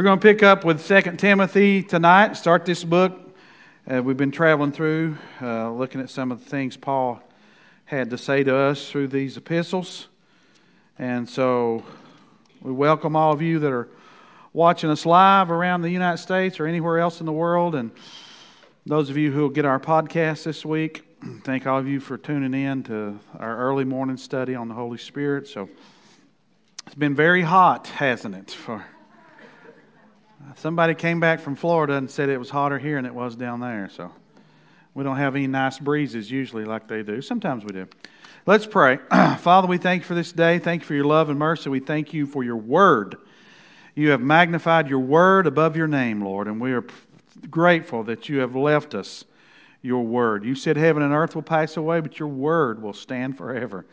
We're going to pick up with 2 Timothy tonight, start this book. Uh, we've been traveling through, uh, looking at some of the things Paul had to say to us through these epistles. And so we welcome all of you that are watching us live around the United States or anywhere else in the world. And those of you who will get our podcast this week, thank all of you for tuning in to our early morning study on the Holy Spirit. So it's been very hot, hasn't it? For Somebody came back from Florida and said it was hotter here than it was down there. So we don't have any nice breezes usually like they do. Sometimes we do. Let's pray. Father, we thank you for this day. Thank you for your love and mercy. We thank you for your word. You have magnified your word above your name, Lord, and we are grateful that you have left us your word. You said heaven and earth will pass away, but your word will stand forever.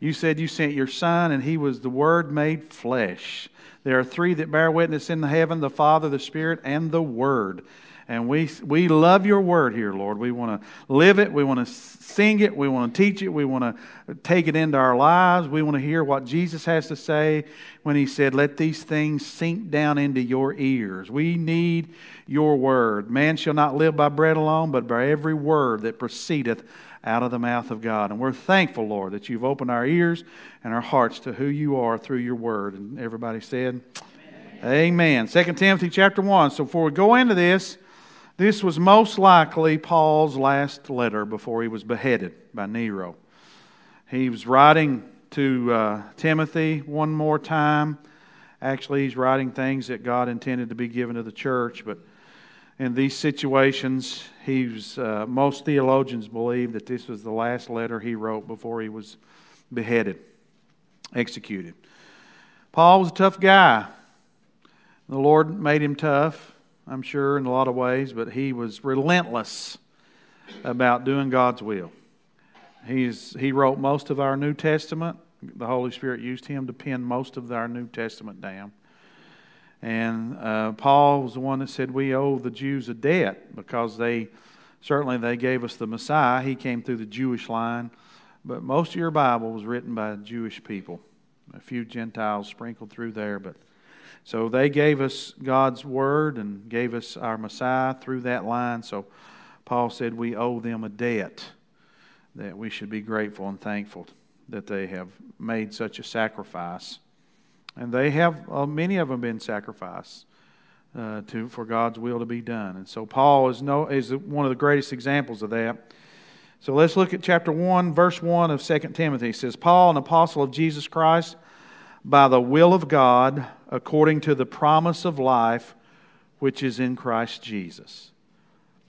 You said you sent your son, and he was the word made flesh. There are three that bear witness in the heaven the Father, the Spirit, and the Word. And we, we love your word here, Lord. We want to live it. We want to sing it. We want to teach it. We want to take it into our lives. We want to hear what Jesus has to say when he said, Let these things sink down into your ears. We need your word. Man shall not live by bread alone, but by every word that proceedeth out of the mouth of God. And we're thankful, Lord, that you've opened our ears and our hearts to who you are through your word. And everybody said, Amen. Amen. 2 Timothy chapter 1. So before we go into this, this was most likely Paul's last letter before he was beheaded by Nero. He was writing to uh, Timothy one more time. Actually, he's writing things that God intended to be given to the church, but in these situations, he's, uh, most theologians believe that this was the last letter he wrote before he was beheaded, executed. Paul was a tough guy. The Lord made him tough, I'm sure, in a lot of ways, but he was relentless about doing God's will. He's, he wrote most of our New Testament. The Holy Spirit used him to pen most of our New Testament down. And uh, Paul was the one that said we owe the Jews a debt because they certainly they gave us the Messiah. He came through the Jewish line, but most of your Bible was written by Jewish people. A few Gentiles sprinkled through there, but so they gave us God's word and gave us our Messiah through that line. So Paul said we owe them a debt that we should be grateful and thankful that they have made such a sacrifice and they have, uh, many of them, been sacrificed uh, to, for God's will to be done. And so Paul is, no, is one of the greatest examples of that. So let's look at chapter 1, verse 1 of 2 Timothy. It says, Paul, an apostle of Jesus Christ, by the will of God, according to the promise of life which is in Christ Jesus.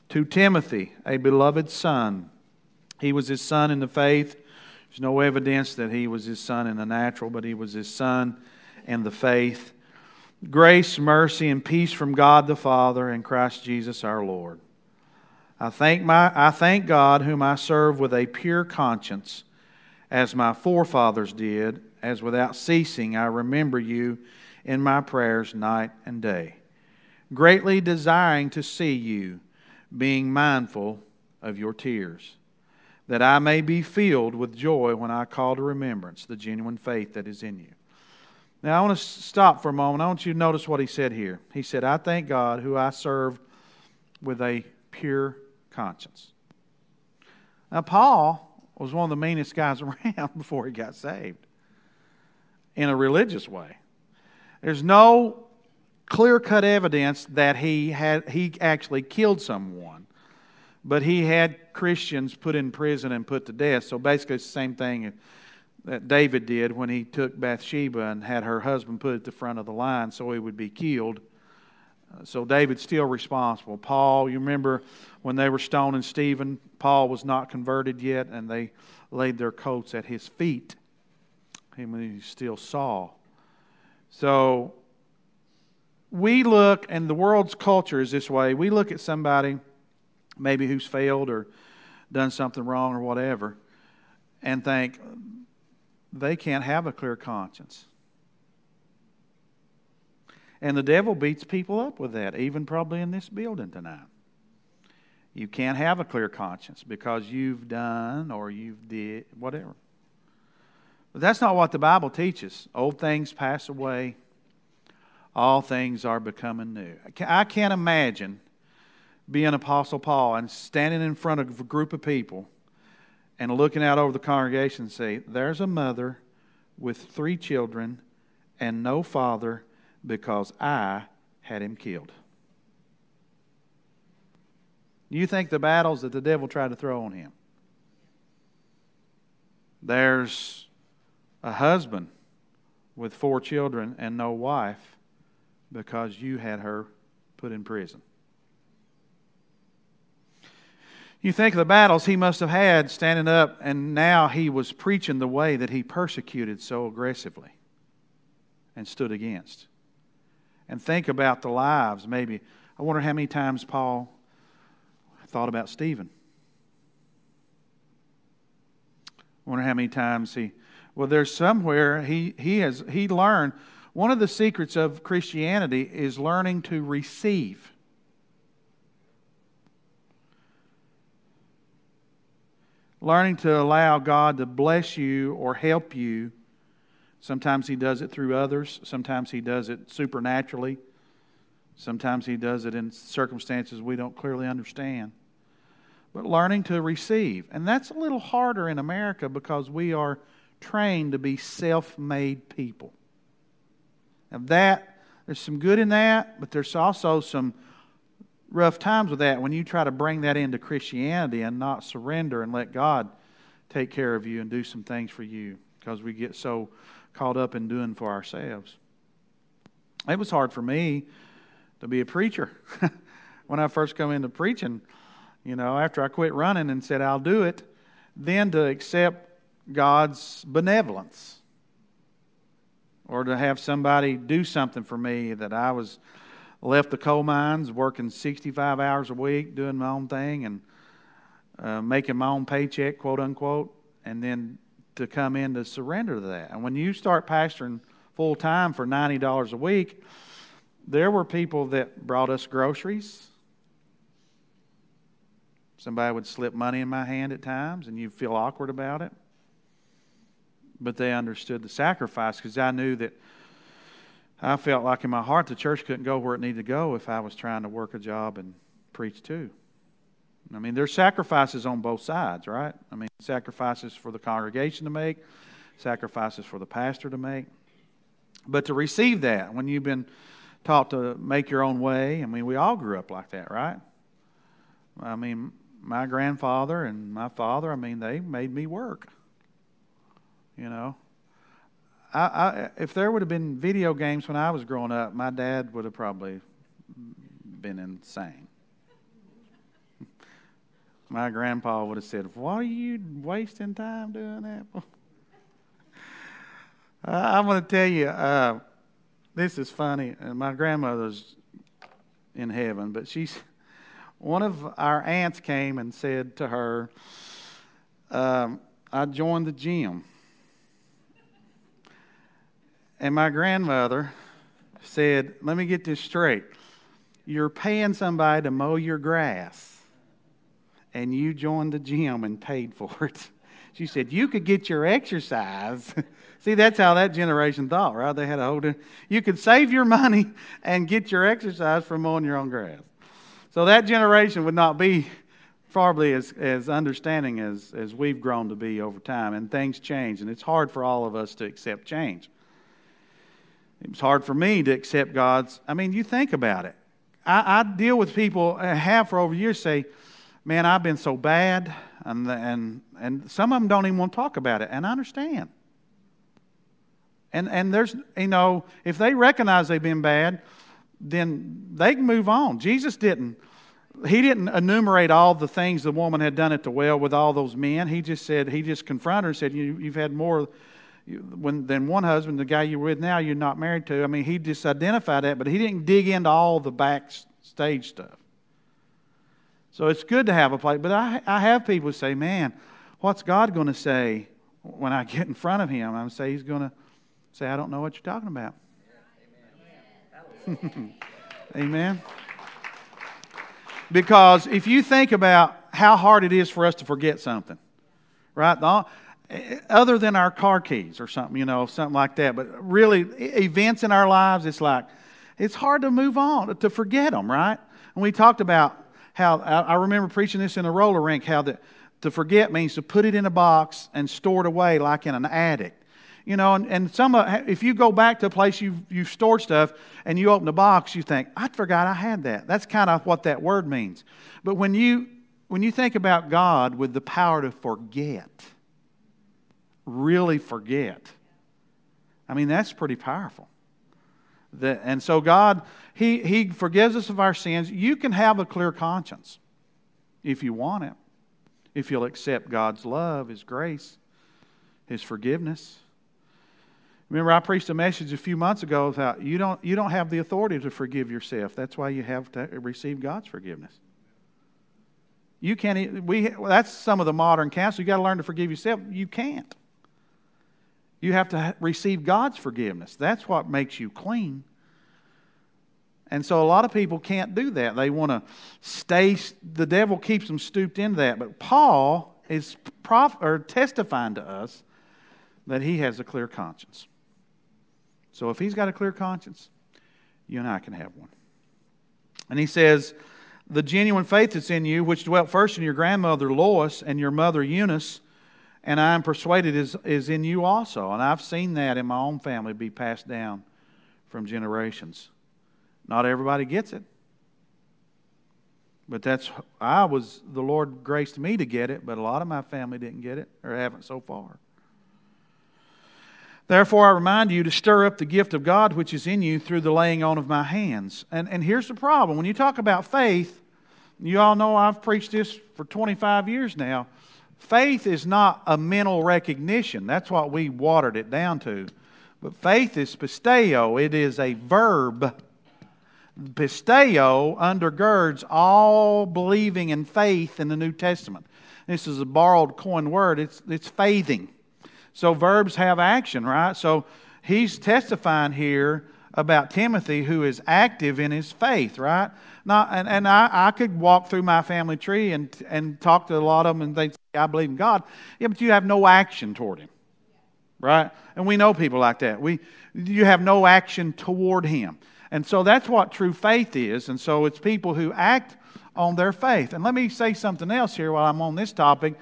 To Timothy, a beloved son. He was his son in the faith. There's no evidence that he was his son in the natural, but he was his son and the faith. Grace, mercy, and peace from God the Father and Christ Jesus our Lord. I thank, my, I thank God, whom I serve with a pure conscience, as my forefathers did, as without ceasing I remember you in my prayers night and day, greatly desiring to see you, being mindful of your tears, that I may be filled with joy when I call to remembrance the genuine faith that is in you now, I want to stop for a moment. I want you to notice what he said here. He said, I thank God who I serve with a pure conscience. Now, Paul was one of the meanest guys around before he got saved in a religious way. There's no clear cut evidence that he, had, he actually killed someone, but he had Christians put in prison and put to death. So basically, it's the same thing that David did when he took Bathsheba and had her husband put at the front of the line so he would be killed. Uh, so David's still responsible. Paul, you remember when they were stoning Stephen, Paul was not converted yet, and they laid their coats at his feet. Him he still saw. So we look, and the world's culture is this way. We look at somebody maybe who's failed or done something wrong or whatever, and think they can't have a clear conscience. And the devil beats people up with that, even probably in this building tonight. You can't have a clear conscience because you've done or you've did whatever. But that's not what the Bible teaches. Old things pass away. all things are becoming new. I can't imagine being Apostle Paul and standing in front of a group of people and looking out over the congregation say, There's a mother with three children and no father because I had him killed. You think the battles that the devil tried to throw on him? There's a husband with four children and no wife because you had her put in prison. You think of the battles he must have had standing up, and now he was preaching the way that he persecuted so aggressively and stood against. And think about the lives, maybe. I wonder how many times Paul thought about Stephen. I wonder how many times he. Well, there's somewhere he, he has he learned one of the secrets of Christianity is learning to receive. Learning to allow God to bless you or help you. Sometimes He does it through others, sometimes He does it supernaturally, sometimes He does it in circumstances we don't clearly understand. But learning to receive. And that's a little harder in America because we are trained to be self made people. And that, there's some good in that, but there's also some rough times with that when you try to bring that into Christianity and not surrender and let God take care of you and do some things for you because we get so caught up in doing for ourselves. It was hard for me to be a preacher when I first come into preaching. You know, after I quit running and said, I'll do it, then to accept God's benevolence or to have somebody do something for me that I was left the coal mines working 65 hours a week, doing my own thing and uh, making my own paycheck, quote unquote, and then to come in to surrender to that. And when you start pastoring full time for $90 a week, there were people that brought us groceries. Somebody would slip money in my hand at times, and you feel awkward about it. But they understood the sacrifice because I knew that I felt like in my heart the church couldn't go where it needed to go if I was trying to work a job and preach too. I mean, there's sacrifices on both sides, right? I mean, sacrifices for the congregation to make, sacrifices for the pastor to make. But to receive that, when you've been taught to make your own way, I mean, we all grew up like that, right? I mean, my grandfather and my father, I mean, they made me work. You know, I, I, if there would have been video games when I was growing up, my dad would have probably been insane. My grandpa would have said, Why are you wasting time doing that? I'm going to tell you, uh, this is funny. My grandmother's in heaven, but she's one of our aunts came and said to her, um, I joined the gym. And my grandmother said, Let me get this straight. You're paying somebody to mow your grass, and you joined the gym and paid for it. She said, You could get your exercise. See, that's how that generation thought, right? They had a whole. You could save your money and get your exercise from mowing your own grass. So that generation would not be probably as, as understanding as, as we've grown to be over time, and things change, and it's hard for all of us to accept change. It was hard for me to accept God's. I mean, you think about it. I, I deal with people, I have for over years, say, Man, I've been so bad. And, and, and some of them don't even want to talk about it. And I understand. And, and there's, you know, if they recognize they've been bad, then they can move on. Jesus didn't. He didn't enumerate all the things the woman had done at the well with all those men. He just said, he just confronted her and said, you, You've had more when then one husband, the guy you're with now, you're not married to. I mean, he just identified that, but he didn't dig into all the backstage stuff. So it's good to have a place. But I, I have people say, man, what's God going to say when I get in front of him? I'm say he's going to say, I don't know what you're talking about. Amen. Amen. Because if you think about how hard it is for us to forget something, right? Eh, other than our car keys or something, you know, something like that. But really, events in our lives, it's like, it's hard to move on, to forget them, right? And we talked about how, I remember preaching this in a roller rink, how that to forget means to put it in a box and store it away like in an attic. You know, and, and some if you go back to a place you've, you've stored stuff and you open the box, you think, I forgot I had that. That's kind of what that word means. But when you, when you think about God with the power to forget, really forget, I mean, that's pretty powerful. And so God, he, he forgives us of our sins. You can have a clear conscience if you want it, if you'll accept God's love, His grace, His forgiveness. Remember, I preached a message a few months ago about you don't, you don't have the authority to forgive yourself. That's why you have to receive God's forgiveness. You can't, we, that's some of the modern counsel. You've got to learn to forgive yourself. You can't. You have to receive God's forgiveness. That's what makes you clean. And so a lot of people can't do that. They want to stay, the devil keeps them stooped into that. But Paul is prof, or testifying to us that he has a clear conscience. So if he's got a clear conscience, you and I can have one. And he says, The genuine faith that's in you, which dwelt first in your grandmother Lois and your mother Eunice, and I am persuaded is, is in you also. And I've seen that in my own family be passed down from generations. Not everybody gets it. But that's, I was, the Lord graced me to get it, but a lot of my family didn't get it or haven't so far. Therefore, I remind you to stir up the gift of God which is in you through the laying on of my hands. And, and here's the problem when you talk about faith, you all know I've preached this for 25 years now. Faith is not a mental recognition. That's what we watered it down to. But faith is pisteo, it is a verb. Pisteo undergirds all believing and faith in the New Testament. This is a borrowed coin word, it's, it's faithing. So verbs have action, right? So he's testifying here about Timothy who is active in his faith, right? Not, and and I, I could walk through my family tree and, and talk to a lot of them and they say, I believe in God. Yeah, but you have no action toward him, right? And we know people like that. We, you have no action toward him. And so that's what true faith is. And so it's people who act on their faith. And let me say something else here while I'm on this topic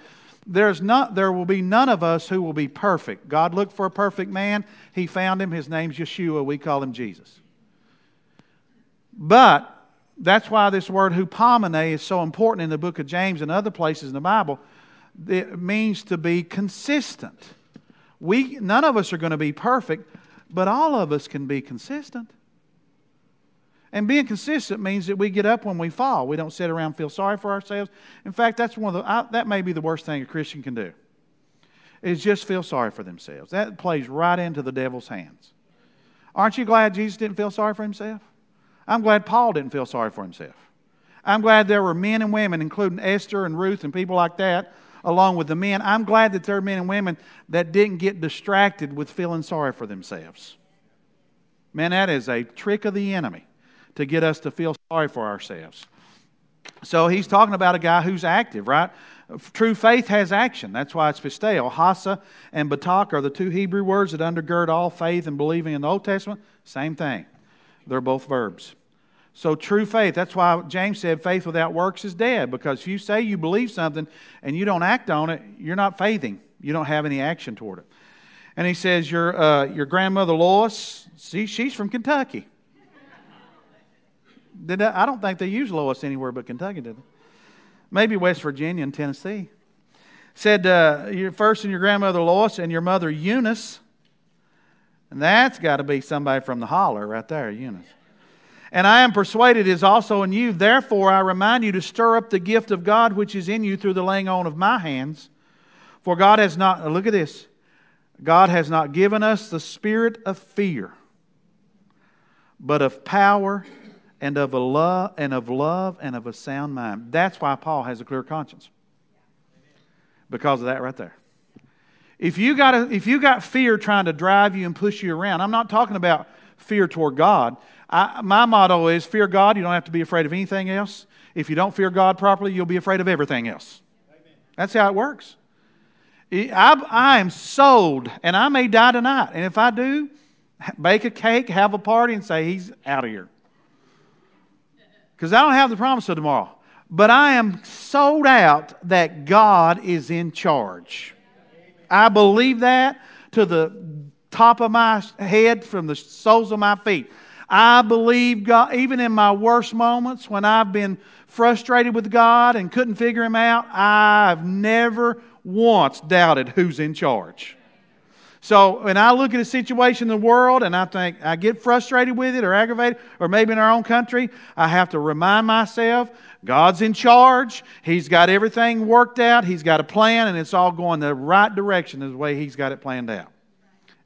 there's not, there will be none of us who will be perfect. God looked for a perfect man. He found him. His name's Yeshua. We call him Jesus. But that's why this word hupomene is so important in the book of James and other places in the Bible. It means to be consistent. We, none of us are going to be perfect, but all of us can be consistent. And being consistent means that we get up when we fall. We don't sit around and feel sorry for ourselves. In fact, that's one of the, I, that may be the worst thing a Christian can do, is just feel sorry for themselves. That plays right into the devil's hands. Aren't you glad Jesus didn't feel sorry for himself? I'm glad Paul didn't feel sorry for himself. I'm glad there were men and women, including Esther and Ruth and people like that, along with the men. I'm glad that there are men and women that didn't get distracted with feeling sorry for themselves. Man, that is a trick of the enemy to get us to feel sorry for ourselves. So he's talking about a guy who's active, right? True faith has action. That's why it's pisteo. Hasa and batak are the two Hebrew words that undergird all faith and believing in the Old Testament. Same thing. They're both verbs. So true faith, that's why James said faith without works is dead. Because if you say you believe something and you don't act on it, you're not faithing. You don't have any action toward it. And he says, Your, uh, your grandmother Lois, see, she's from Kentucky. Did I, I don't think they use Lois anywhere but Kentucky, did they? Maybe West Virginia and Tennessee. Said, uh, your first and your grandmother Lois and your mother Eunice. And that's got to be somebody from the holler right there, Eunice. And I am persuaded is also in you. Therefore, I remind you to stir up the gift of God which is in you through the laying on of my hands. For God has not, look at this, God has not given us the spirit of fear, but of power and of a love and of love and of a sound mind. That's why Paul has a clear conscience. Because of that right there. If you got a, if you got fear trying to drive you and push you around, I'm not talking about fear toward God. I, my motto is fear God. You don't have to be afraid of anything else. If you don't fear God properly, you'll be afraid of everything else. That's how it works. I, I am sold, and I may die tonight. And if I do, bake a cake, have a party, and say, He's out of here. Because I don't have the promise of tomorrow. But I am sold out that God is in charge. I believe that to the top of my head, from the soles of my feet. I believe God, even in my worst moments when I've been frustrated with God and couldn't figure Him out, I've never once doubted who's in charge. So when I look at a situation in the world and I think I get frustrated with it or aggravated, or maybe in our own country, I have to remind myself God's in charge. He's got everything worked out. He's got a plan, and it's all going the right direction the way He's got it planned out.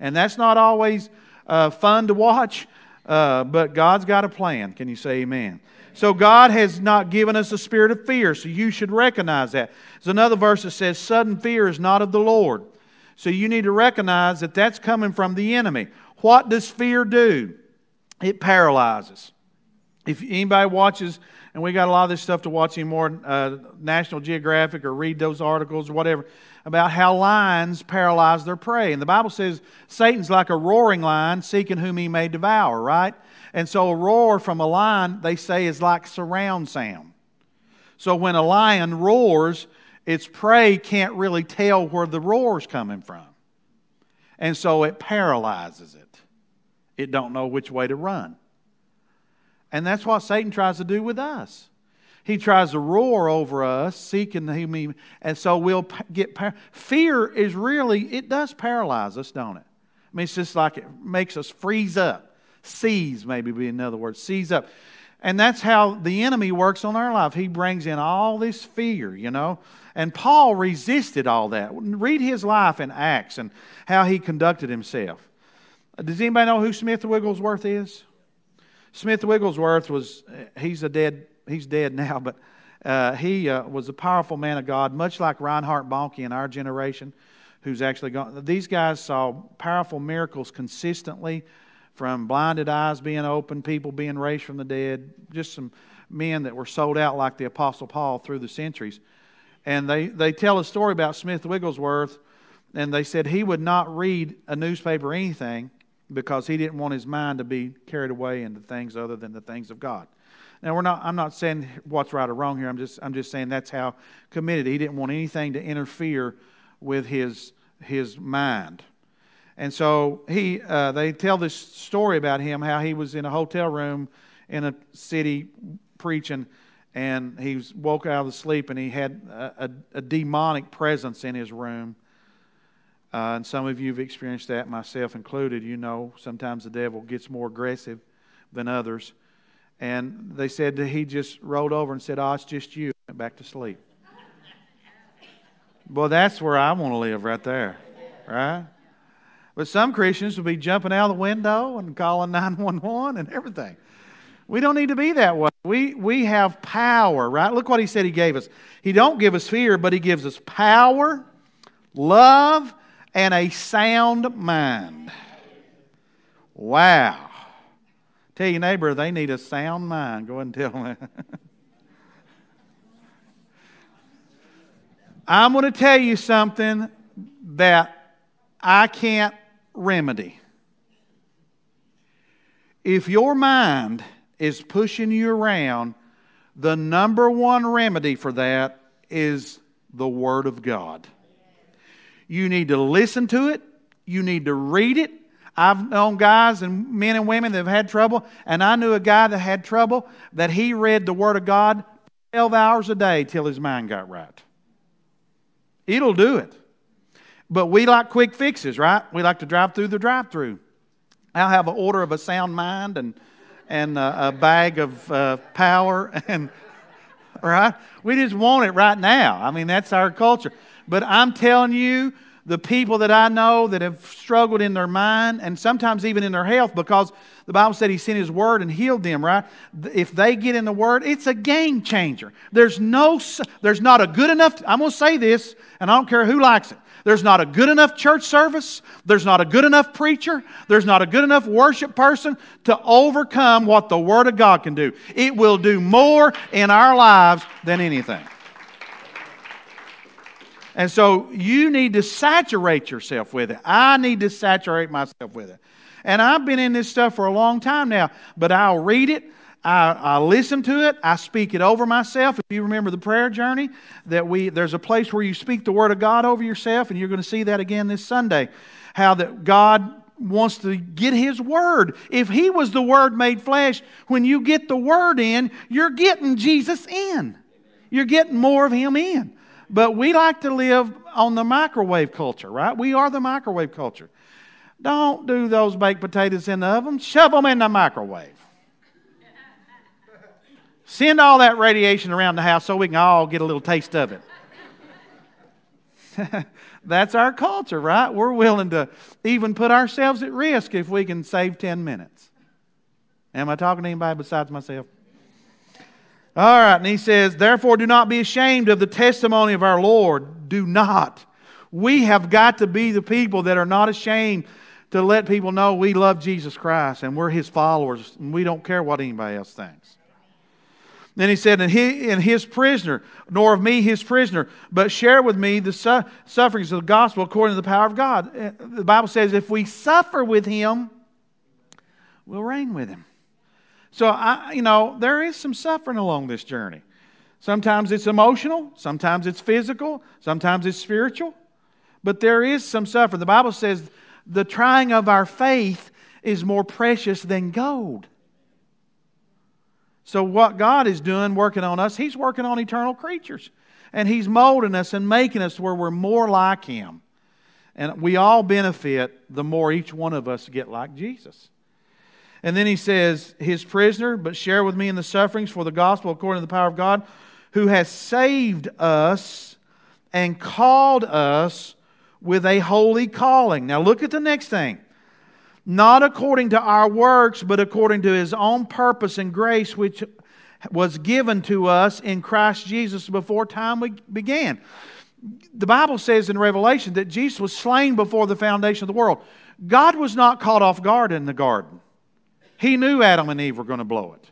And that's not always uh, fun to watch, uh, but God's got a plan. Can you say amen? So God has not given us a spirit of fear, so you should recognize that. There's another verse that says, Sudden fear is not of the Lord. So you need to recognize that that's coming from the enemy. What does fear do? It paralyzes. If anybody watches, and we got a lot of this stuff to watch anymore, uh, National Geographic or read those articles or whatever, about how lions paralyze their prey. And the Bible says Satan's like a roaring lion seeking whom he may devour, right? And so a roar from a lion, they say, is like surround sound. So when a lion roars, its prey can't really tell where the roar's coming from. And so it paralyzes it. It don't know which way to run. And that's what Satan tries to do with us. He tries to roar over us, seeking him, and so we'll get par- fear is really it does paralyze us, don't it? I mean, it's just like it makes us freeze up, seize maybe be another word, seize up, and that's how the enemy works on our life. He brings in all this fear, you know. And Paul resisted all that. Read his life in Acts and how he conducted himself. Does anybody know who Smith Wigglesworth is? Smith Wigglesworth was, he's a dead, he's dead now, but uh, he uh, was a powerful man of God, much like Reinhard Bonnke in our generation, who's actually gone. These guys saw powerful miracles consistently from blinded eyes being opened, people being raised from the dead, just some men that were sold out like the Apostle Paul through the centuries. And they, they tell a story about Smith Wigglesworth, and they said he would not read a newspaper or anything because he didn't want his mind to be carried away into things other than the things of God. Now we're not I'm not saying what's right or wrong here. I'm just I'm just saying that's how committed. He didn't want anything to interfere with his his mind. And so he uh, they tell this story about him how he was in a hotel room in a city preaching and he woke out of the sleep and he had a, a, a demonic presence in his room. Uh, and some of you have experienced that, myself included. You know, sometimes the devil gets more aggressive than others. And they said that he just rolled over and said, Oh, it's just you. Went back to sleep. well, that's where I want to live right there, right? But some Christians will be jumping out of the window and calling 911 and everything. We don't need to be that way. We, we have power, right? Look what he said he gave us. He don't give us fear, but he gives us power, love, and a sound mind. Wow. Tell your neighbor they need a sound mind. Go ahead and tell them I'm going to tell you something that I can't remedy. If your mind is pushing you around, the number one remedy for that is the Word of God. You need to listen to it, you need to read it. I've known guys and men and women that have had trouble, and I knew a guy that had trouble that he read the Word of God 12 hours a day till his mind got right. It'll do it. But we like quick fixes, right? We like to drive through the drive through. I'll have an order of a sound mind and and a, a bag of uh, power and right? We just want it right now. I mean that's our culture. But i'm telling you the people that i know that have struggled in their mind and sometimes even in their health because the bible said he sent his word and healed them right? If they get in the word it's a game changer. There's no there's not a good enough i'm going to say this and i don't care who likes it there's not a good enough church service. There's not a good enough preacher. There's not a good enough worship person to overcome what the Word of God can do. It will do more in our lives than anything. And so you need to saturate yourself with it. I need to saturate myself with it. And I've been in this stuff for a long time now, but I'll read it. I, I, listen to it. I speak it over myself. If you remember the prayer journey, that we there's a place where you speak the word of God over yourself, and you're going to see that again this Sunday. How that God wants to get His Word. If He was the Word made flesh, when you get the Word in, you're getting Jesus in. You're getting more of Him in. But we like to live on the microwave culture, right? We are the microwave culture. Don't do those baked potatoes in the oven, shove them in the microwave. Send all that radiation around the house so we can all get a little taste of it. That's our culture, right? We're willing to even put ourselves at risk if we can save 10 minutes. Am I talking to anybody besides myself? All right, and he says, Therefore, do not be ashamed of the testimony of our Lord. Do not. We have got to be the people that are not ashamed to let people know we love Jesus Christ and we're his followers and we don't care what anybody else thinks. Then he said, and, he, and his prisoner, nor of me his prisoner, but share with me the su- sufferings of the gospel according to the power of God. Uh, the Bible says, if we suffer with him, we'll reign with him. So, I, you know, there is some suffering along this journey. Sometimes it's emotional, sometimes it's physical, sometimes it's spiritual, but there is some suffering. The Bible says the trying of our faith is more precious than gold. So, what God is doing, working on us, He's working on eternal creatures. And He's molding us and making us where we're more like Him. And we all benefit the more each one of us get like Jesus. And then He says, His prisoner, but share with me in the sufferings for the gospel according to the power of God, who has saved us and called us with a holy calling. Now, look at the next thing not according to our works, but according to his own purpose and grace, which was given to us in Christ Jesus before time began. The Bible says in Revelation that Jesus was slain before the foundation of the world. God was not caught off guard in the garden. He knew Adam and Eve were going to blow it.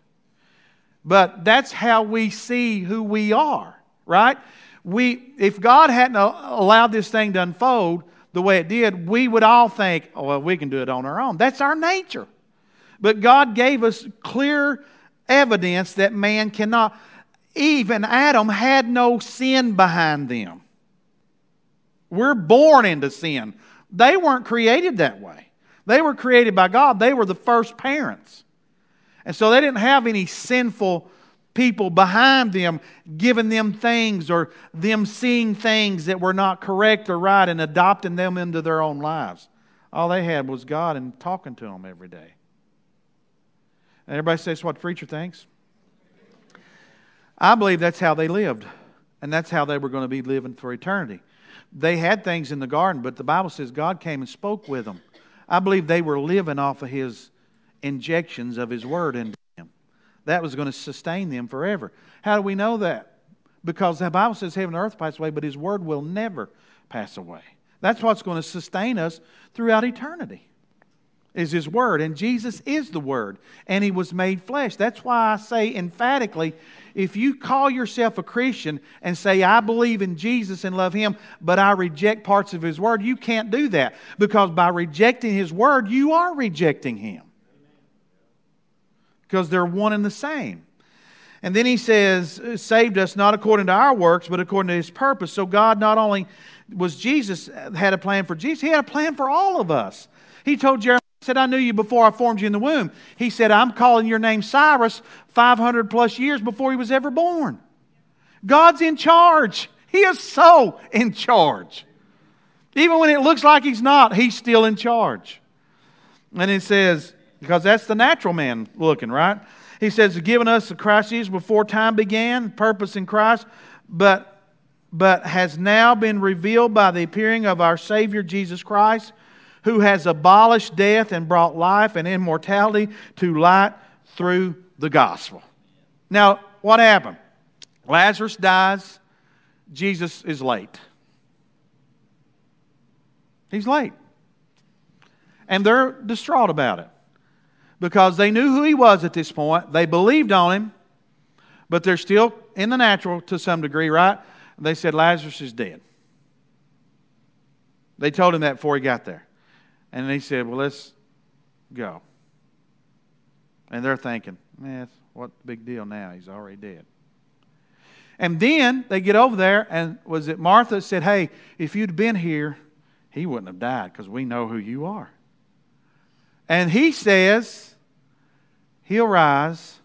But that's how we see who we are, right? We, if God hadn't allowed this thing to unfold, the way it did, we would all think, oh, well, we can do it on our own. That's our nature. But God gave us clear evidence that man cannot. Eve and Adam had no sin behind them. We're born into sin. They weren't created that way. They were created by God. They were the first parents. And so they didn't have any sinful people behind them giving them things or them seeing things that were not correct or right and adopting them into their own lives. All they had was God and talking to them every day. And everybody says what the preacher thinks. I believe that's how they lived, and that's how they were going to be living for eternity. They had things in the garden, but the Bible says God came and spoke with them. I believe they were living off of His injections of His Word into that was going to sustain them forever. How do we know that? Because the Bible says heaven and earth pass away, but His word will never pass away. That's what's going to sustain us throughout eternity. Is His Word. And Jesus is the Word. And He was made flesh. That's why I say emphatically if you call yourself a Christian and say, I believe in Jesus and love Him, but I reject parts of His Word, you can't do that. Because by rejecting His Word, you are rejecting Him because they're one and the same. And then he says, saved us not according to our works, but according to his purpose. So God not only was Jesus, had a plan for Jesus, he had a plan for all of us. He told Jeremiah, he said, I knew you before I formed you in the womb. He said, I'm calling your name Cyrus 500 plus years before he was ever born. God's in charge. He is so in charge. Even when it looks like he's not, he's still in charge. And it says, because that's the natural man looking, right? He says, given us the Christ Jesus before time began, purpose in Christ, but, but has now been revealed by the appearing of our Savior Jesus Christ, who has abolished death and brought life and immortality to light through the gospel. Now, what happened? Lazarus dies, Jesus is late. He's late. And they're distraught about it because they knew who he was at this point. They believed on him, but they're still in the natural to some degree, right? They said, Lazarus is dead. They told him that before he got there. And he said, Well, let's, go. And they're thinking, man, what big deal now? He's already dead. And then they get over there, and was it Martha said, Hey, if you'd been here, he wouldn't have died because we know who you are. And he says, He'll rise.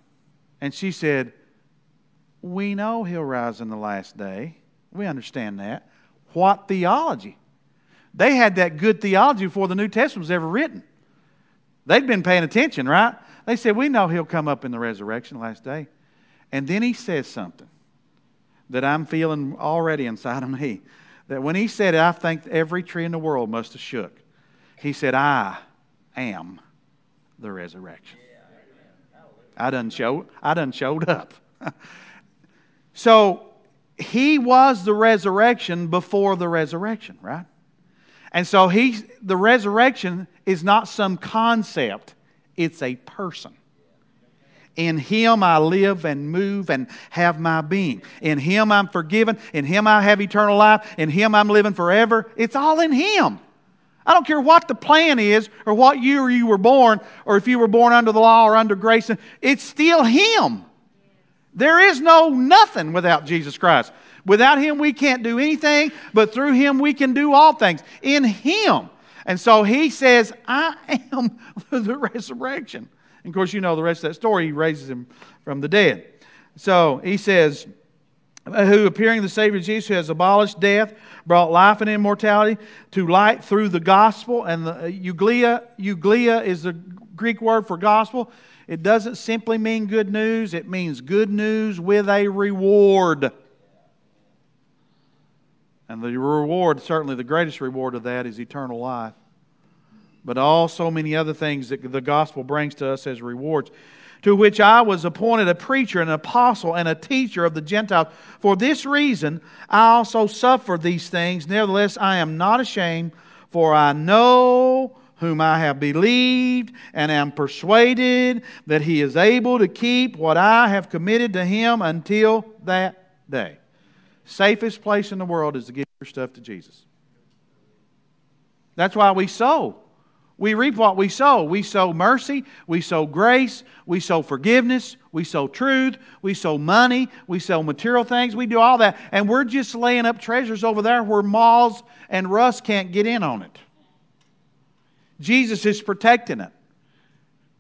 And she said, We know he'll rise in the last day. We understand that. What theology? They had that good theology before the New Testament was ever written. They'd been paying attention, right? They said, We know he'll come up in the resurrection last day. And then he says something that I'm feeling already inside of me. That when he said it, I think every tree in the world must have shook. He said, I am the resurrection. I done showed, I done showed up. so he was the resurrection before the resurrection, right? And so he, the resurrection is not some concept, it's a person. In him I live and move and have my being. In him I'm forgiven. In him I have eternal life. In him I'm living forever. It's all in him. I don't care what the plan is or what year you were born or if you were born under the law or under grace. It's still him. There is no nothing without Jesus Christ. Without him we can't do anything, but through him we can do all things. In him. And so he says, I am the resurrection. And of course, you know the rest of that story. He raises him from the dead. So he says, who appearing the Savior Jesus, who has abolished death, brought life and immortality to light through the gospel. And the uh, euglia, euglia is the Greek word for gospel. It doesn't simply mean good news, it means good news with a reward. And the reward, certainly the greatest reward of that, is eternal life but also many other things that the gospel brings to us as rewards. To which I was appointed a preacher, an apostle, and a teacher of the Gentiles. For this reason, I also suffer these things. Nevertheless, I am not ashamed, for I know whom I have believed, and am persuaded that he is able to keep what I have committed to him until that day. Safest place in the world is to give your stuff to Jesus. That's why we sow. We reap what we sow. We sow mercy, we sow grace, we sow forgiveness, we sow truth, we sow money, we sow material things. We do all that. And we're just laying up treasures over there where moths and rust can't get in on it. Jesus is protecting it.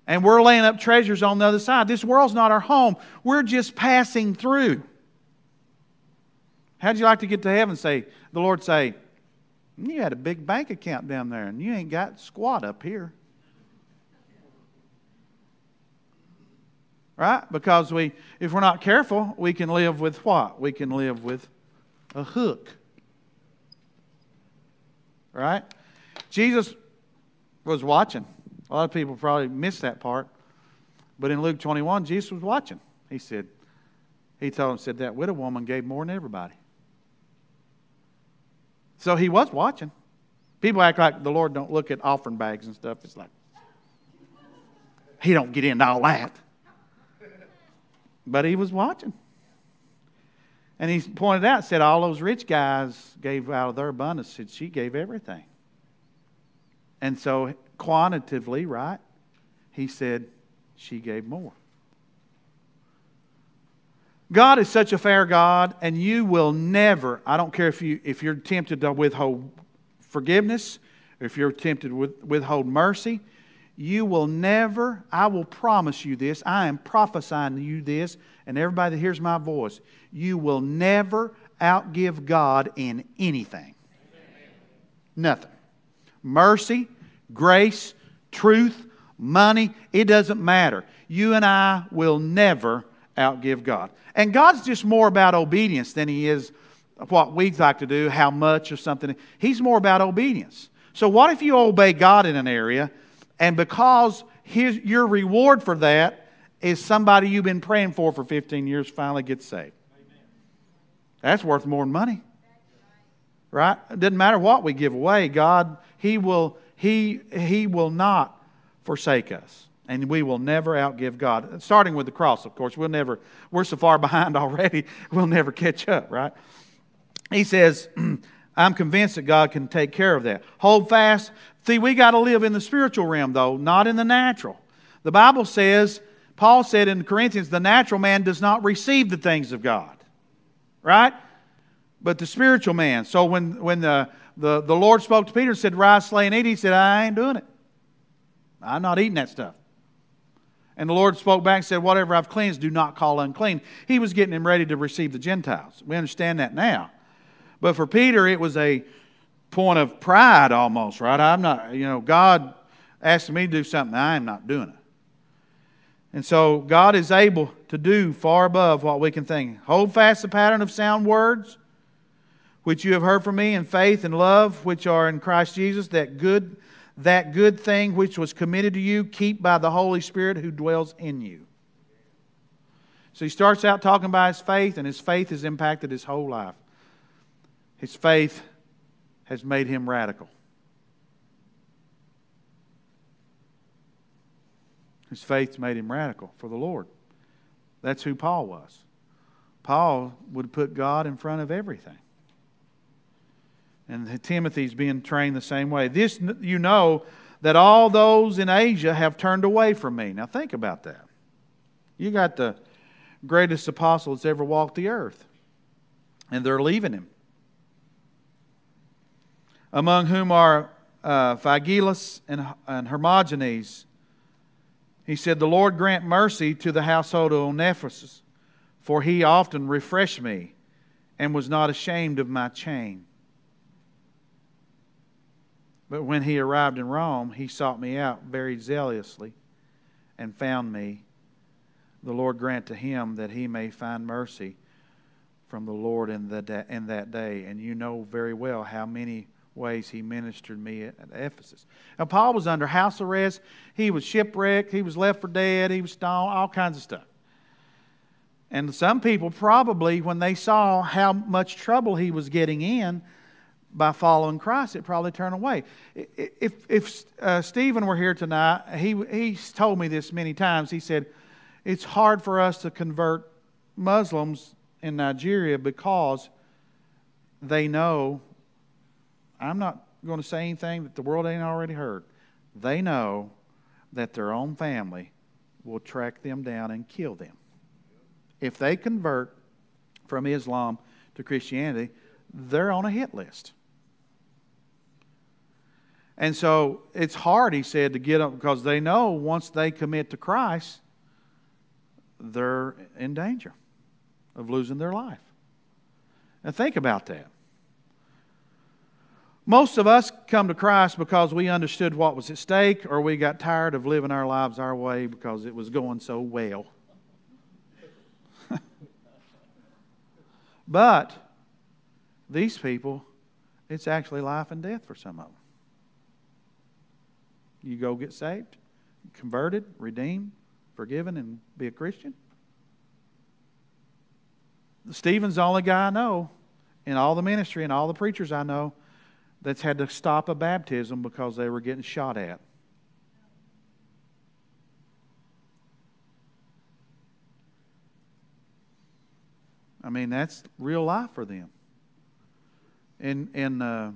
And we're laying up treasures on the other side. This world's not our home. We're just passing through. How'd you like to get to heaven? Say, the Lord say, you had a big bank account down there, and you ain't got squat up here. Right? Because we, if we're not careful, we can live with what? We can live with a hook. Right? Jesus was watching. A lot of people probably missed that part. But in Luke 21, Jesus was watching. He said, He told him, said, that widow woman gave more than everybody. So he was watching. People act like the Lord don't look at offering bags and stuff. It's like he don't get into all that. But he was watching. And he pointed out, said all those rich guys gave out of their abundance. Said she gave everything. And so quantitatively, right? He said she gave more. God is such a fair God, and you will never, I don't care if, you, if you're tempted to withhold forgiveness, if you're tempted to withhold mercy, you will never, I will promise you this, I am prophesying to you this, and everybody that hears my voice, you will never outgive God in anything. Nothing. Mercy, grace, truth, money, it doesn't matter. You and I will never outgive God. And God's just more about obedience than He is what we'd like to do, how much or something. He's more about obedience. So, what if you obey God in an area, and because his, your reward for that is somebody you've been praying for for 15 years finally gets saved? That's worth more than money. Right? It doesn't matter what we give away, God, He will, he, he will not forsake us and we will never outgive God. Starting with the cross, of course, we'll never, we're so far behind already, we'll never catch up, right? He says, I'm convinced that God can take care of that. Hold fast. See, we got to live in the spiritual realm, though, not in the natural. The Bible says, Paul said in Corinthians, the natural man does not receive the things of God. Right? But the spiritual man. So when, when the, the, the Lord spoke to Peter and said, Rise, slay, and eat, he said, I ain't doing it. I'm not eating that stuff. And the Lord spoke back and said, Whatever I've cleansed, do not call unclean. He was getting him ready to receive the Gentiles. We understand that now. But for Peter, it was a point of pride almost, right? I'm not, you know, God asking me to do something, I am not doing it. And so God is able to do far above what we can think. Hold fast the pattern of sound words, which you have heard from me in faith and love, which are in Christ Jesus, that good, that good thing which was committed to you, keep by the Holy Spirit who dwells in you. So he starts out talking about his faith, and his faith has impacted his whole life. His faith has made him radical. His faith made him radical for the Lord. That's who Paul was. Paul would put God in front of everything. And Timothy's being trained the same way. This, you know, that all those in Asia have turned away from me. Now think about that. You got the greatest apostle that's ever walked the earth, and they're leaving him among whom are uh, Phygelus and, and Hermogenes. He said, The Lord grant mercy to the household of Onesiphorus, for he often refreshed me and was not ashamed of my chain. But when he arrived in Rome, he sought me out very zealously and found me. The Lord grant to him that he may find mercy from the Lord in, the in that day. And you know very well how many ways he ministered me at, Ephesus. Now, Paul was under house arrest. He was shipwrecked. He was left for dead. He was stoned, all kinds of stuff. And some people probably, when they saw how much trouble he was getting in by following Christ, it probably turn away. If, if uh, Stephen were here tonight, he, he's told me this many times. He said, It's hard for us to convert Muslims in Nigeria because they know I'm not going to say anything that the world ain't already heard. They know that their own family will track them down and kill them. If they convert from Islam to Christianity, they're on a hit list. And so it's hard, he said, to get up because they know once they commit to Christ, they're in danger of losing their life. And think about that. Most of us come to Christ because we understood what was at stake or we got tired of living our lives our way because it was going so well. but these people, it's actually life and death for some of them. You go get saved, converted, redeemed, forgiven, and be a Christian. Stephen's the only guy I know in all the ministry and all the preachers I know that's had to stop a baptism because they were getting shot at. I mean, that's real life for them. And and uh,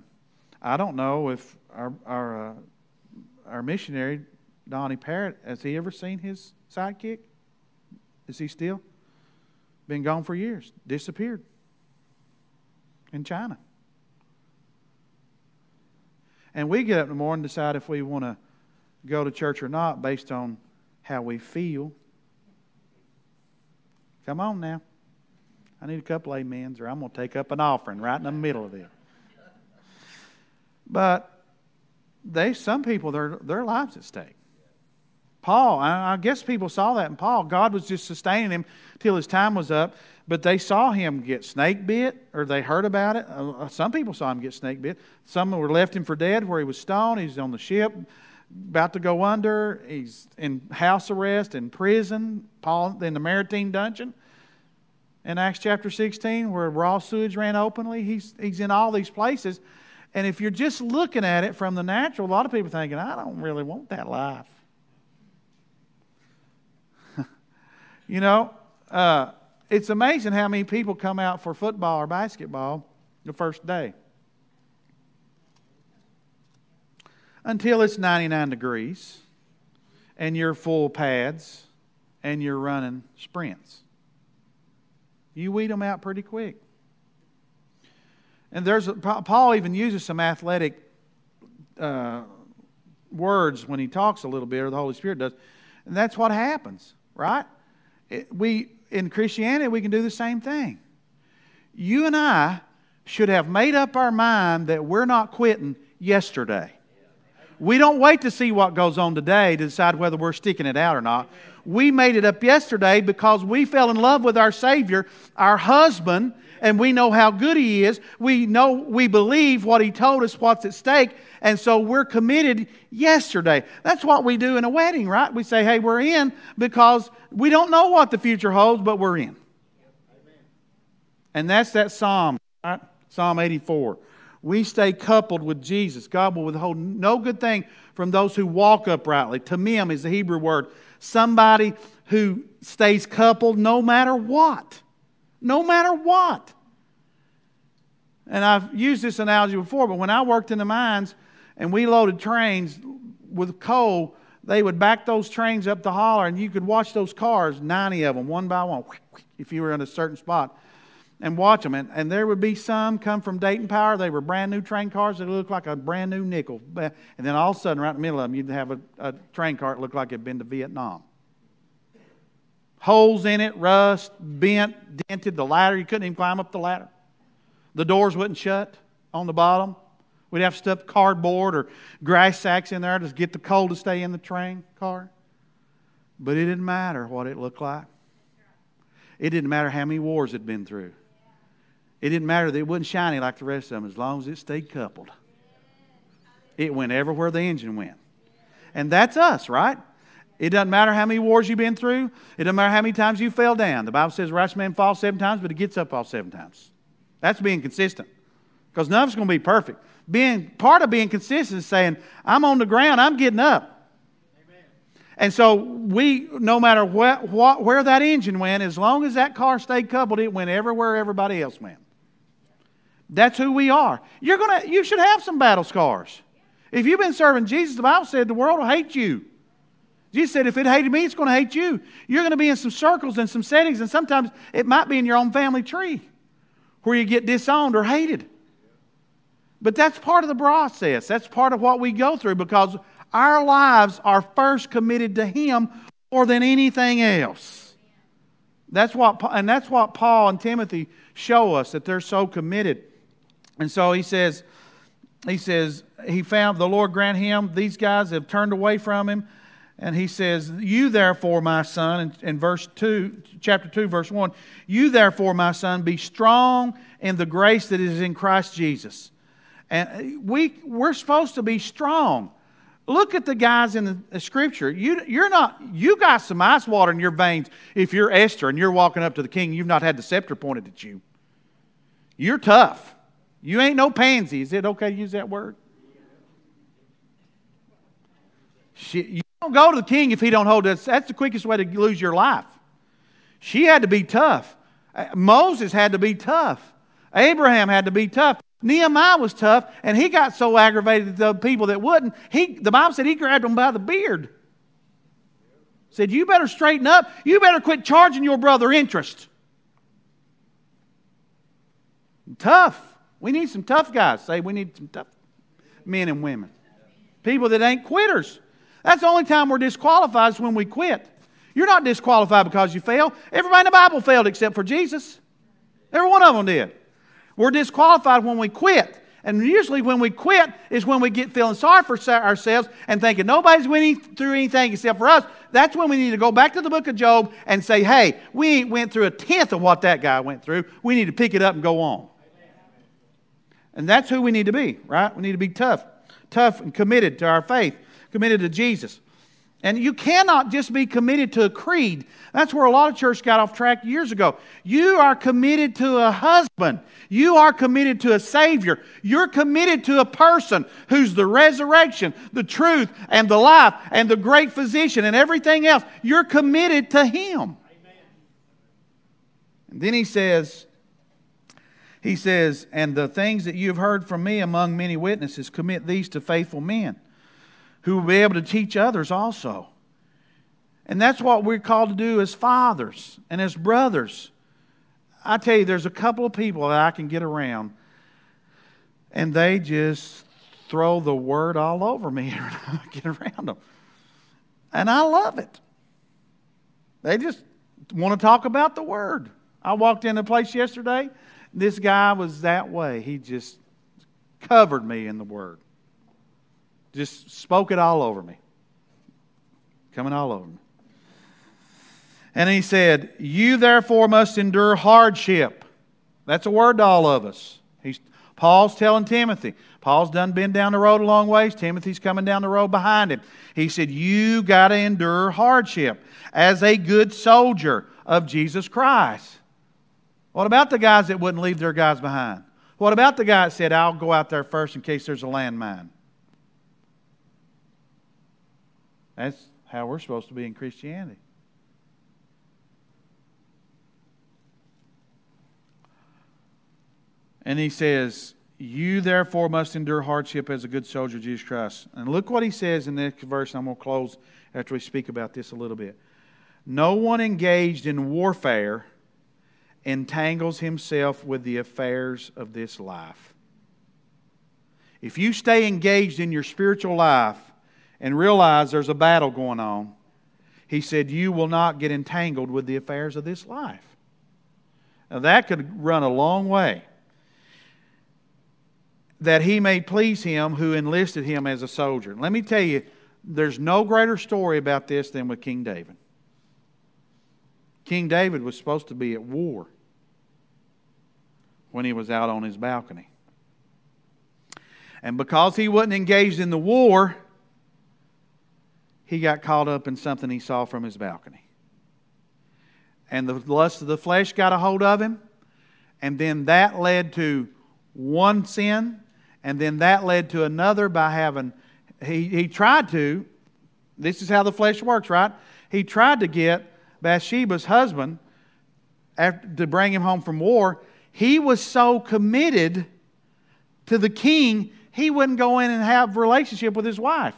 I don't know if our our uh, our missionary Donnie Parrott has he ever seen his sidekick? Is he still been gone for years? Disappeared in China. And we get up in the morning and decide if we want to go to church or not based on how we feel. Come on now. I need a couple amens, or I'm going to take up an offering right in the middle of it. But they, some people, their their lives at stake. Paul, I, I guess people saw that in Paul. God was just sustaining him till his time was up but they saw him get snake bit or they heard about it. Uh, uh, some people saw him get snake bit. Some were left him for dead where he was stoned. He's on the ship, about to go under. He's in house arrest, in prison, Paul in the Mamertine dungeon. In Acts chapter 16, where raw sewage ran openly, he's, he's in all these places. And if you're just looking at it from the natural, a lot of people thinking, I don't really want that life. you know, uh, it's amazing how many people come out for football or basketball the first day until it's 99 degrees and you're full pads and you're running sprints. You weed them out pretty quick. And there's Paul even uses some athletic uh, words when he talks a little bit, or the Holy Spirit does. And that's what happens, right? It, we in Christianity we can do the same thing. You and I should have made up our mind that we're not quitting yesterday. We don't wait to see what goes on today to decide whether we're sticking it out or not. We made it up yesterday because we fell in love with our Savior, our husband, and we know how good He is. We know, we believe what He told us, what's at stake, and so we're committed yesterday. That's what we do in a wedding, right? We say, hey, we're in because we don't know what the future holds, but we're in. And that's that psalm, right? Psalm 84. We stay coupled with Jesus. God will withhold no good thing from those who walk uprightly. Tamim is the Hebrew word. Somebody who stays coupled no matter what. No matter what. And I've used this analogy before, but when I worked in the mines and we loaded trains with coal, they would back those trains up the holler and you could watch those cars, 90 of them, one by one, if you were in a certain spot and watch them. And, and there would be some come from Dayton Power. They were brand new train cars that looked like a brand new nickel. And then all of a sudden, right in the middle of them, you'd have a, a train car that looked like it had been to Vietnam. Holes in it, rust, bent, dented. The ladder, you couldn't even climb up the ladder. The doors wouldn't shut on the bottom. We'd have to stuff cardboard or grass sacks in there to get the coal to stay in the train car. But it didn't matter what it looked like. It didn't matter how many wars it had been through. It didn't matter that it wasn't shiny like the rest of them as long as it stayed coupled. It went everywhere the engine went. And that's us, right? It doesn't matter how many wars you've been through. It doesn't matter how many times you fell down. The Bible says righteous man falls seven times, but he gets up all seven times. That's being consistent. Because none of us going to be perfect. Being part of being consistent is saying, I'm on the ground, I'm getting up. Amen. And so we, no matter what, what, where that engine went, as long as that car stayed coupled, it went everywhere everybody else went. That's who we are. You're gonna, you should have some battle scars. If you've been serving Jesus, the Bible said the world will hate you. Jesus said, if it hated me, it's going to hate you. You're going to be in some circles and some settings, and sometimes it might be in your own family tree where you get disowned or hated. But that's part of the process. That's part of what we go through because our lives are first committed to Him more than anything else. That's what, and that's what Paul and Timothy show us that they're so committed. And so he says, he says, he found the Lord grant him, these guys have turned away from him. And he says, You therefore, my son, in, verse 2, chapter 2, verse 1, you therefore, my son, be strong in the grace that is in Christ Jesus. And we, we're supposed to be strong. Look at the guys in the scripture. You, you're not, you got some ice water in your veins if you're Esther and you're walking up to the king, you've not had the scepter pointed at you. You're tough. You ain't no pansy. Is it okay to use that word? She, don't go to the king if he don't hold us. That's the quickest way to lose your life. She had to be tough. Moses had to be tough. Abraham had to be tough. Nehemiah was tough, and he got so aggravated at the people that wouldn't. He, the Bible said he grabbed them by the beard. Said, You better straighten up. You better quit charging your brother interest. Tough. We need some tough guys. Say we need some tough men and women. People that ain't quitters. That's the only time we're disqualified is when we quit. You're not disqualified because you fail. Everybody in the Bible failed except for Jesus. Every one of them did. We're disqualified when we quit. And usually when we quit is when we get feeling sorry for ourselves and thinking nobody's winning through anything except for us. That's when we need to go back to the book of Job and say, hey, we went through a tenth of what that guy went through. We need to pick it up and go on. And that's who we need to be, right? We need to be tough, tough and committed to our faith, committed to Jesus. And you cannot just be committed to a creed. That's where a lot of church got off track years ago. You are committed to a husband. You are committed to a Savior. You're committed to a person who's the resurrection, the truth, and the life, and the great physician, and everything else. You're committed to Him. Amen. And then he says, he says, And the things that you have heard from me among many witnesses, commit these to faithful men who will be able to teach others also. And that's what we're called to do as fathers and as brothers. I tell you, there's a couple of people that I can get around, and they just throw the word all over me when I get around them. And I love it. They just want to talk about the word. I walked in a place yesterday. This guy was that way. He just covered me in the word. Just spoke it all over me. Coming all over me. And he said, You therefore must endure hardship. That's a word to all of us. He's, Paul's telling Timothy. Paul's done been down the road a long ways. Timothy's coming down the road behind him. He said, You got to endure hardship as a good soldier of Jesus Christ. What about the guys that wouldn't leave their guys behind? What about the guy that said, I'll go out there first in case there's a landmine? That's how we're supposed to be in Christianity. And he says, You therefore must endure hardship as a good soldier of Jesus Christ. And look what he says in next verse, I'm going to close after we speak about this a little bit. No one engaged in warfare entangles himself with the affairs of this life. If you stay engaged in your spiritual life and realize there's a battle going on, he said, you will not get entangled with the affairs of this life. Now, that could run a long way. That he may please him who enlisted him as a soldier. Let me tell you, there's no greater story about this than with King David. King David was supposed to be at war when he was out on his balcony. And because he wasn't engaged in the war, he got caught up in something he saw from his balcony. And the lust of the flesh got a hold of him, and then that led to one sin, and then that led to another by having, he, he tried to, this is how the flesh works, right? He tried to get Bathsheba's husband after, to bring him home from war. He was so committed to the king, he wouldn't go in and have relationship with his wife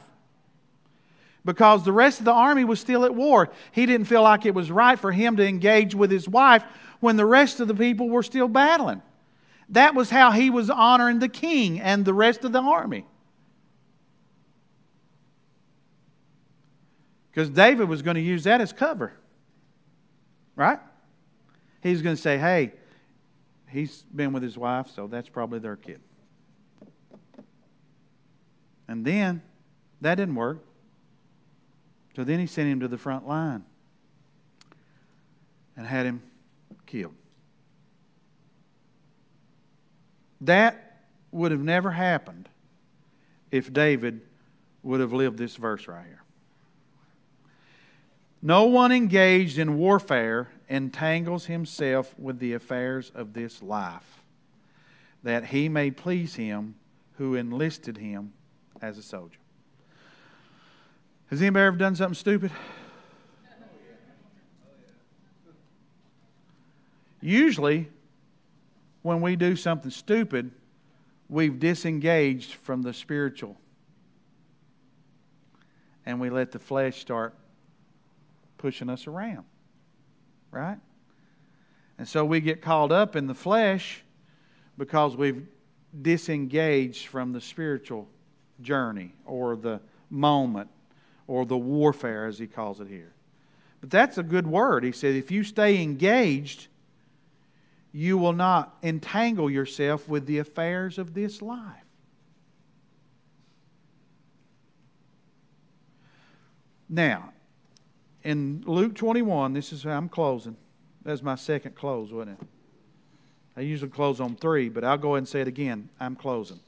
because the rest of the army was still at war. He didn't feel like it was right for him to engage with his wife when the rest of the people were still battling. That was how he was honoring the king and the rest of the army. Because David was going to use that as cover. Right? He's going to say, hey, he's been with his wife, so that's probably their kid. And then that didn't work. So then he sent him to the front line and had him killed. That would have never happened if David would have lived this verse right here. No one engaged in warfare entangles himself with the affairs of this life, that he may please him who enlisted him as a soldier. Has anybody ever done something stupid? Usually, when we do something stupid, we've disengaged from the spiritual. And we let the flesh start pushing us around. Right? And so we get caught up in the flesh because we've disengaged from the spiritual journey or the moment or the warfare, as he calls it here. But that's a good word. He said, if you stay engaged, you will not entangle yourself with the affairs of this life. Now, in Luke 21, this is how I'm closing. That's my second close, wasn't it? I usually close on three, but I'll go ahead and say it again. I'm closing.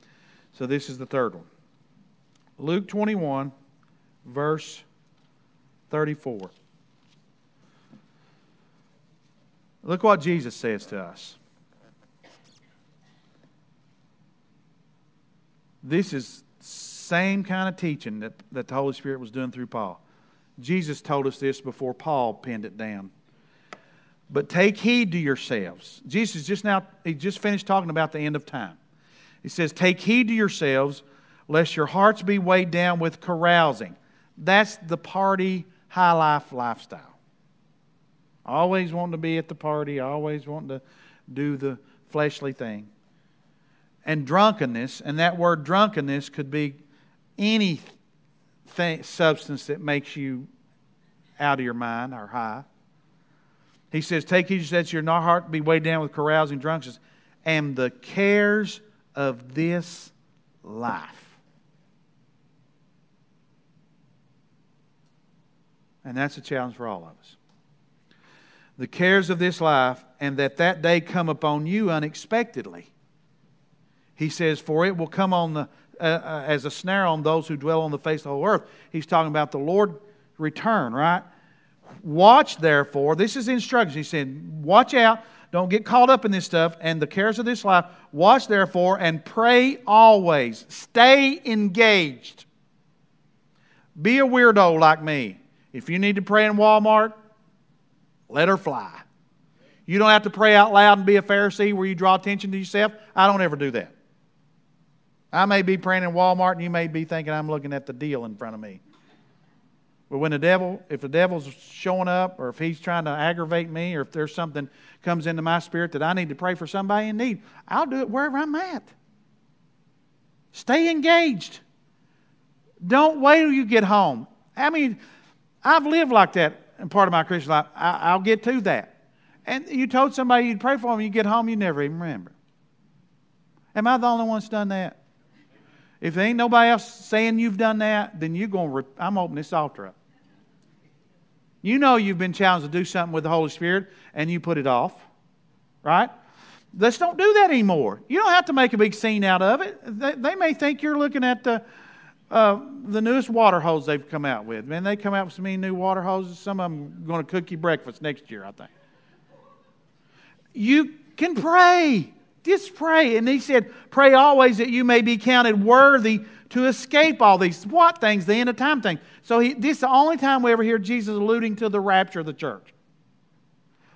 So this is the third one. Luke 21, verse 34. Look what Jesus says to us. This is same kind of teaching that, that the Holy Spirit was doing through Paul. Jesus told us this before Paul pinned it down. But take heed to yourselves. Jesus just now, he just finished talking about the end of time. He says, Take heed to yourselves, lest your hearts be weighed down with carousing. That's the party, high life lifestyle. Always wanting to be at the party, always wanting to do the fleshly thing. And drunkenness, and that word drunkenness could be any th- substance that makes you out of your mind or high. He says, Take heed that your heart be weighed down with carousing drunkenness and the cares of this life. And that's a challenge for all of us. The cares of this life, and that that day come upon you unexpectedly. He says, For it will come on the, uh, uh, as a snare on those who dwell on the face of the whole earth. He's talking about the Lord return, right? Watch, therefore. This is instruction. He said, Watch out. Don't get caught up in this stuff and the cares of this life. Watch, therefore, and pray always. Stay engaged. Be a weirdo like me. If you need to pray in Walmart, let her fly. You don't have to pray out loud and be a Pharisee where you draw attention to yourself. I don't ever do that. I may be praying in Walmart and you may be thinking I'm looking at the deal in front of me. But when the devil, if the devil's showing up or if he's trying to aggravate me or if there's something comes into my spirit that I need to pray for somebody in need, I'll do it wherever I'm at. Stay engaged. Don't wait till you get home. I mean, I've lived like that in part of my Christian life. I, will get to that. And you told somebody you'd pray for them, you get home, you never even remember. Am I the only one that's done that? If there ain't nobody else saying you've done that, then you're going. to. I'm opening this altar up. You know you've been challenged to do something with the Holy Spirit, and you put it off, right? Let's don't do that anymore. You don't have to make a big scene out of it. They, they may think you're looking at the uh, the newest water hose they've come out with. Man, they come out with so many new water hoses. Some of them going to cook you breakfast next year, I think. You can pray. Just pray. And he said, Pray always that you may be counted worthy to escape all these what things? The end of time thing. So he, this is the only time we ever hear Jesus alluding to the rapture of the church.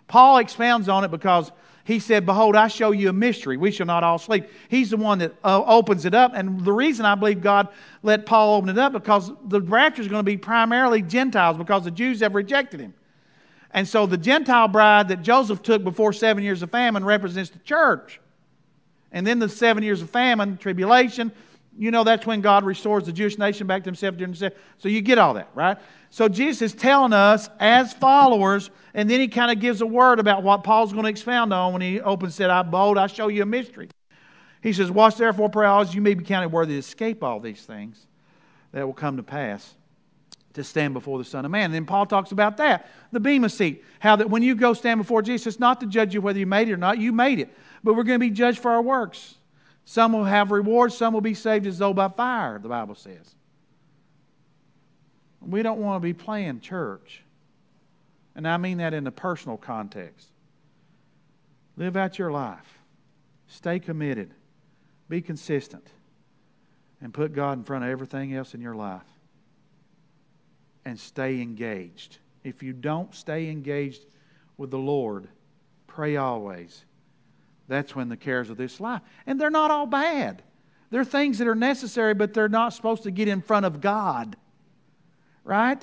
Paul expounds on it because he said, Behold, I show you a mystery. We shall not all sleep. He's the one that uh, opens it up. And the reason I believe God let Paul open it up because the rapture is going to be primarily Gentiles because the Jews have rejected him. And so the Gentile bride that Joseph took before seven years of famine represents the church. And then the seven years of famine, tribulation, you know that's when God restores the Jewish nation back to himself during the So you get all that, right? So Jesus is telling us as followers, and then he kind of gives a word about what Paul's going to expound on when he opens it. I bold, I show you a mystery. He says, Watch therefore, pray always, you may be counted worthy to escape all these things that will come to pass to stand before the Son of Man. And then Paul talks about that, the Bema seat. How that when you go stand before Jesus, not to judge you whether you made it or not, you made it. But we're going to be judged for our works. Some will have rewards, some will be saved as though by fire, the Bible says. We don't want to be playing church. And I mean that in the personal context. Live out your life. Stay committed. Be consistent. And put God in front of everything else in your life. And stay engaged. If you don't stay engaged with the Lord, pray always. That's when the cares of this life. And they're not all bad. They're things that are necessary, but they're not supposed to get in front of God right?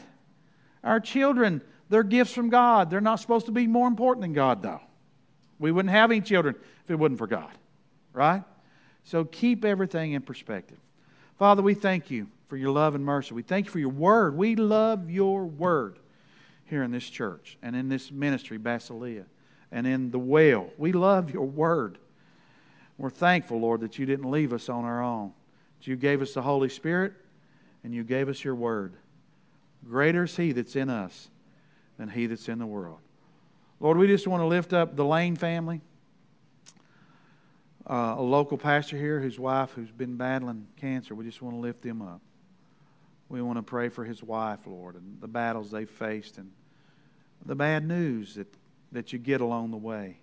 Our children, they're gifts from God. They're not supposed to be more important than God, though. We wouldn't have any children if it wasn't for God, right? So keep everything in perspective. Father, we thank you for your love and mercy. We thank you for your word. We love your word here in this church and in this ministry, Basileia, and in the well. We love your word. We're thankful, Lord, that you didn't leave us on our own. That you gave us the Holy Spirit and you gave us your word. Greater is He that's in us than He that's in the world. Lord, we just want to lift up the Lane family. Uh, a local pastor here, whose wife who's been battling cancer, we just want to lift them up. We want to pray for his wife, Lord, and the battles they've faced and the bad news that, that you get along the way.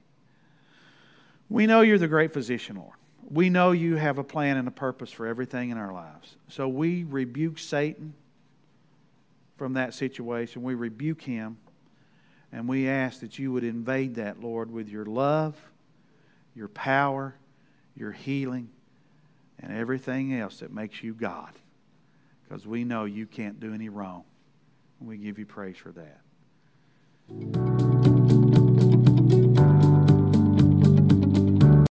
We know you're the great physician, Lord. We know you have a plan and a purpose for everything in our lives. So we rebuke Satan from that situation. We rebuke him and we ask that you would invade that, Lord, with your love, your power, your healing, and everything else that makes you God. Because we know you can't do any wrong. And we give you praise for that.